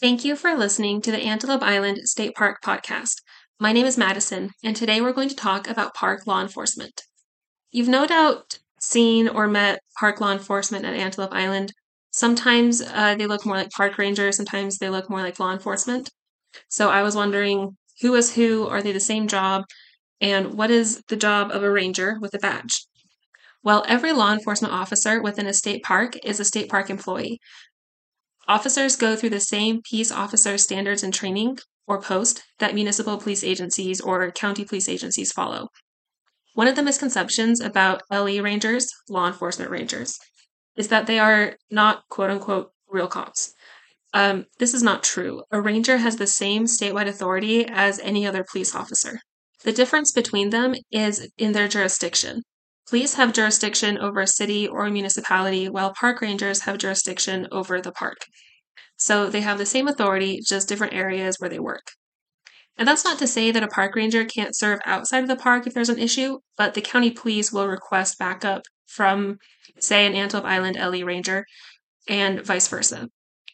Thank you for listening to the Antelope Island State Park podcast. My name is Madison, and today we're going to talk about park law enforcement. You've no doubt seen or met park law enforcement at Antelope Island. Sometimes uh, they look more like park rangers, sometimes they look more like law enforcement. So I was wondering who is who? Are they the same job? And what is the job of a ranger with a badge? Well, every law enforcement officer within a state park is a state park employee. Officers go through the same peace officer standards and training or post that municipal police agencies or county police agencies follow. One of the misconceptions about LE rangers, law enforcement rangers, is that they are not quote unquote real cops. Um, this is not true. A ranger has the same statewide authority as any other police officer. The difference between them is in their jurisdiction. Police have jurisdiction over a city or a municipality, while park rangers have jurisdiction over the park. So they have the same authority, just different areas where they work. And that's not to say that a park ranger can't serve outside of the park if there's an issue, but the county police will request backup from, say, an Antelope Island LE ranger and vice versa.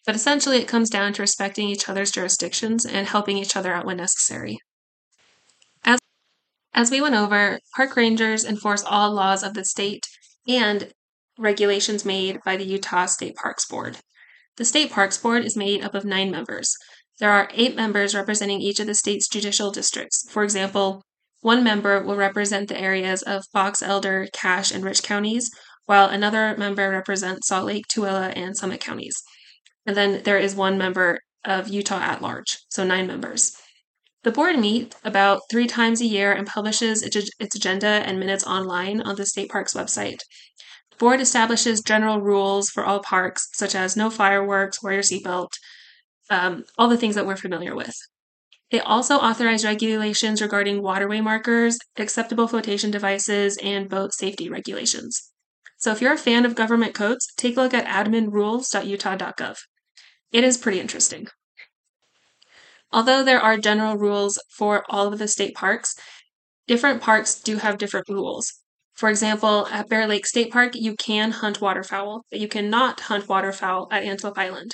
But essentially, it comes down to respecting each other's jurisdictions and helping each other out when necessary. As, we went over, park rangers enforce all laws of the state and regulations made by the Utah State Parks Board. The State Parks Board is made up of nine members. There are eight members representing each of the state's judicial districts. For example, one member will represent the areas of Box Elder, Cache, and Rich counties, while another member represents Salt Lake, Tooele, and Summit counties. And then there is one member of Utah at large, so nine members. The board meets about three times a year and publishes its agenda and minutes online on the state park's website. The board establishes general rules for all parks, such as no fireworks, wear your seatbelt, um, all the things that we're familiar with. They also authorize regulations regarding waterway markers, acceptable flotation devices, and boat safety regulations. So if you're a fan of government codes, take a look at adminrules.utah.gov. It is pretty interesting. Although there are general rules for all of the state parks, different parks do have different rules. For example, at Bear Lake State Park, you can hunt waterfowl, but you cannot hunt waterfowl at Antelope Island.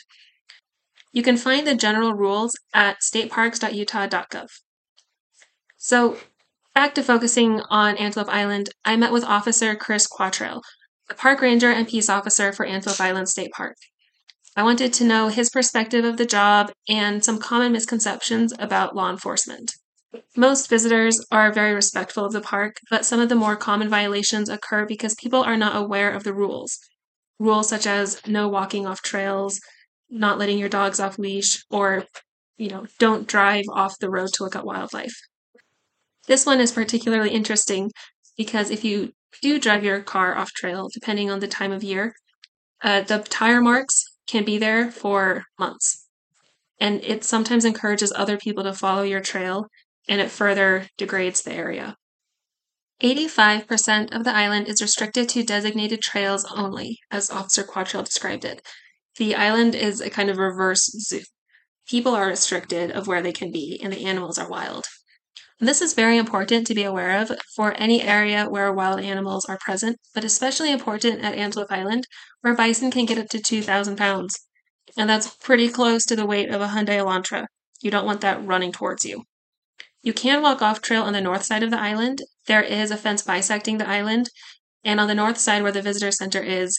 You can find the general rules at stateparks.utah.gov. So, back to focusing on Antelope Island, I met with Officer Chris Quatrell, the park ranger and peace officer for Antelope Island State Park. I wanted to know his perspective of the job and some common misconceptions about law enforcement. Most visitors are very respectful of the park, but some of the more common violations occur because people are not aware of the rules. Rules such as no walking off trails, not letting your dogs off leash, or, you know, don't drive off the road to look at wildlife. This one is particularly interesting because if you do drive your car off trail, depending on the time of year, uh, the tire marks can be there for months. And it sometimes encourages other people to follow your trail and it further degrades the area. 85% of the island is restricted to designated trails only, as Officer Quatrell described it. The island is a kind of reverse zoo. People are restricted of where they can be, and the animals are wild. This is very important to be aware of for any area where wild animals are present, but especially important at Antelope Island, where bison can get up to 2,000 pounds. And that's pretty close to the weight of a Hyundai Elantra. You don't want that running towards you. You can walk off trail on the north side of the island. There is a fence bisecting the island. And on the north side, where the visitor center is,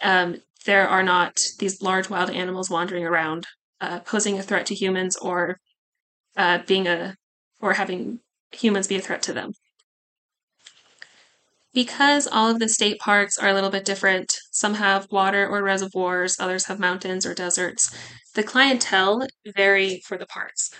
um, there are not these large wild animals wandering around, uh, posing a threat to humans or uh, being a or having humans be a threat to them. Because all of the state parks are a little bit different, some have water or reservoirs, others have mountains or deserts, the clientele vary for the parks.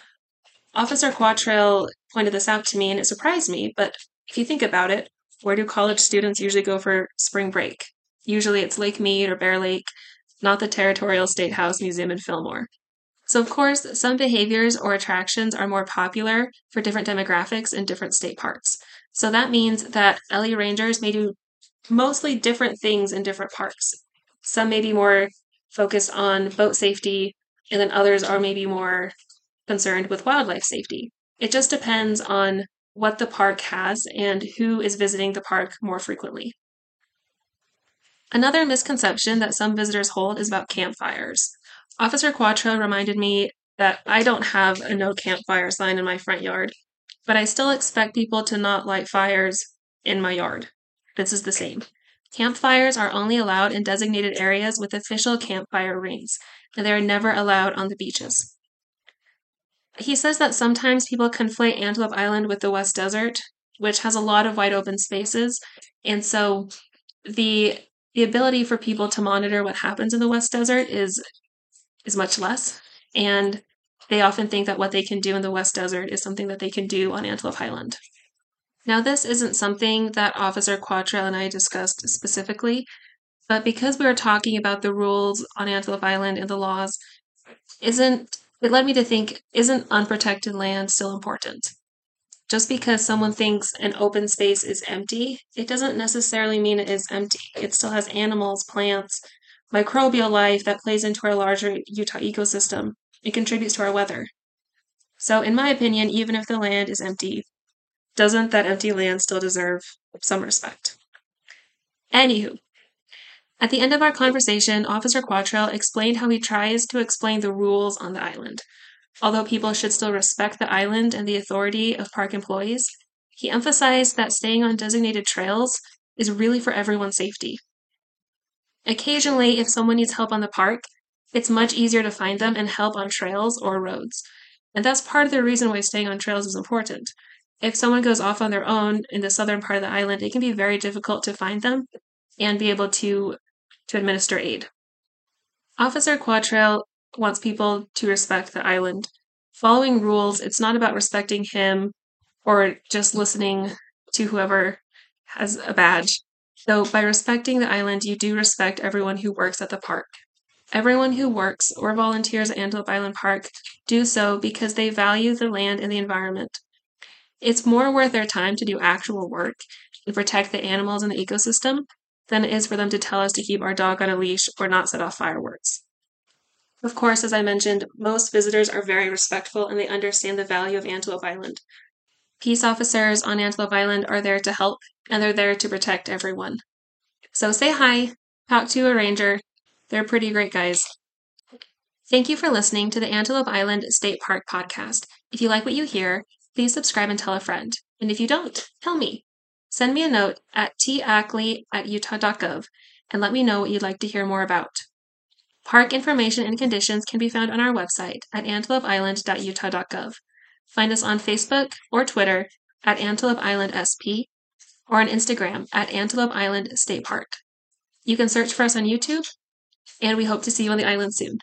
Officer Quatrell pointed this out to me and it surprised me, but if you think about it, where do college students usually go for spring break? Usually it's Lake Mead or Bear Lake, not the Territorial State House Museum in Fillmore. So, of course, some behaviors or attractions are more popular for different demographics in different state parks. So that means that LE Rangers may do mostly different things in different parks. Some may be more focused on boat safety, and then others are maybe more concerned with wildlife safety. It just depends on what the park has and who is visiting the park more frequently. Another misconception that some visitors hold is about campfires. Officer Quatrell reminded me that I don't have a no campfire sign in my front yard, but I still expect people to not light fires in my yard. This is the same. Campfires are only allowed in designated areas with official campfire rings, and they are never allowed on the beaches. He says that sometimes people conflate Antelope Island with the West Desert, which has a lot of wide open spaces, and so the the ability for people to monitor what happens in the West Desert is is much less, and they often think that what they can do in the West Desert is something that they can do on Antelope Island. Now, this isn't something that Officer Quatrell and I discussed specifically, but because we were talking about the rules on Antelope Island and the laws, isn't it led me to think isn't unprotected land still important? Just because someone thinks an open space is empty, it doesn't necessarily mean it is empty. It still has animals, plants, microbial life that plays into our larger Utah ecosystem. It contributes to our weather. So, in my opinion, even if the land is empty, doesn't that empty land still deserve some respect? Anywho, at the end of our conversation, Officer Quatrell explained how he tries to explain the rules on the island. Although people should still respect the island and the authority of park employees, he emphasized that staying on designated trails is really for everyone's safety. Occasionally, if someone needs help on the park, it's much easier to find them and help on trails or roads. And that's part of the reason why staying on trails is important if someone goes off on their own in the southern part of the island, it can be very difficult to find them and be able to to administer aid. Officer Quatrell wants people to respect the island. Following rules, it's not about respecting him or just listening to whoever has a badge. So, by respecting the island, you do respect everyone who works at the park. Everyone who works or volunteers at Antelope Island Park do so because they value the land and the environment. It's more worth their time to do actual work and protect the animals and the ecosystem than it is for them to tell us to keep our dog on a leash or not set off fireworks. Of course, as I mentioned, most visitors are very respectful and they understand the value of Antelope Island. Peace officers on Antelope Island are there to help and they're there to protect everyone. So say hi, talk to a ranger. They're pretty great guys. Thank you for listening to the Antelope Island State Park podcast. If you like what you hear, please subscribe and tell a friend. And if you don't, tell me. Send me a note at tackley at utah.gov and let me know what you'd like to hear more about. Park information and conditions can be found on our website at antelopeisland.utah.gov. Find us on Facebook or Twitter at Antelope Island SP or on Instagram at Antelope Island State Park. You can search for us on YouTube, and we hope to see you on the island soon.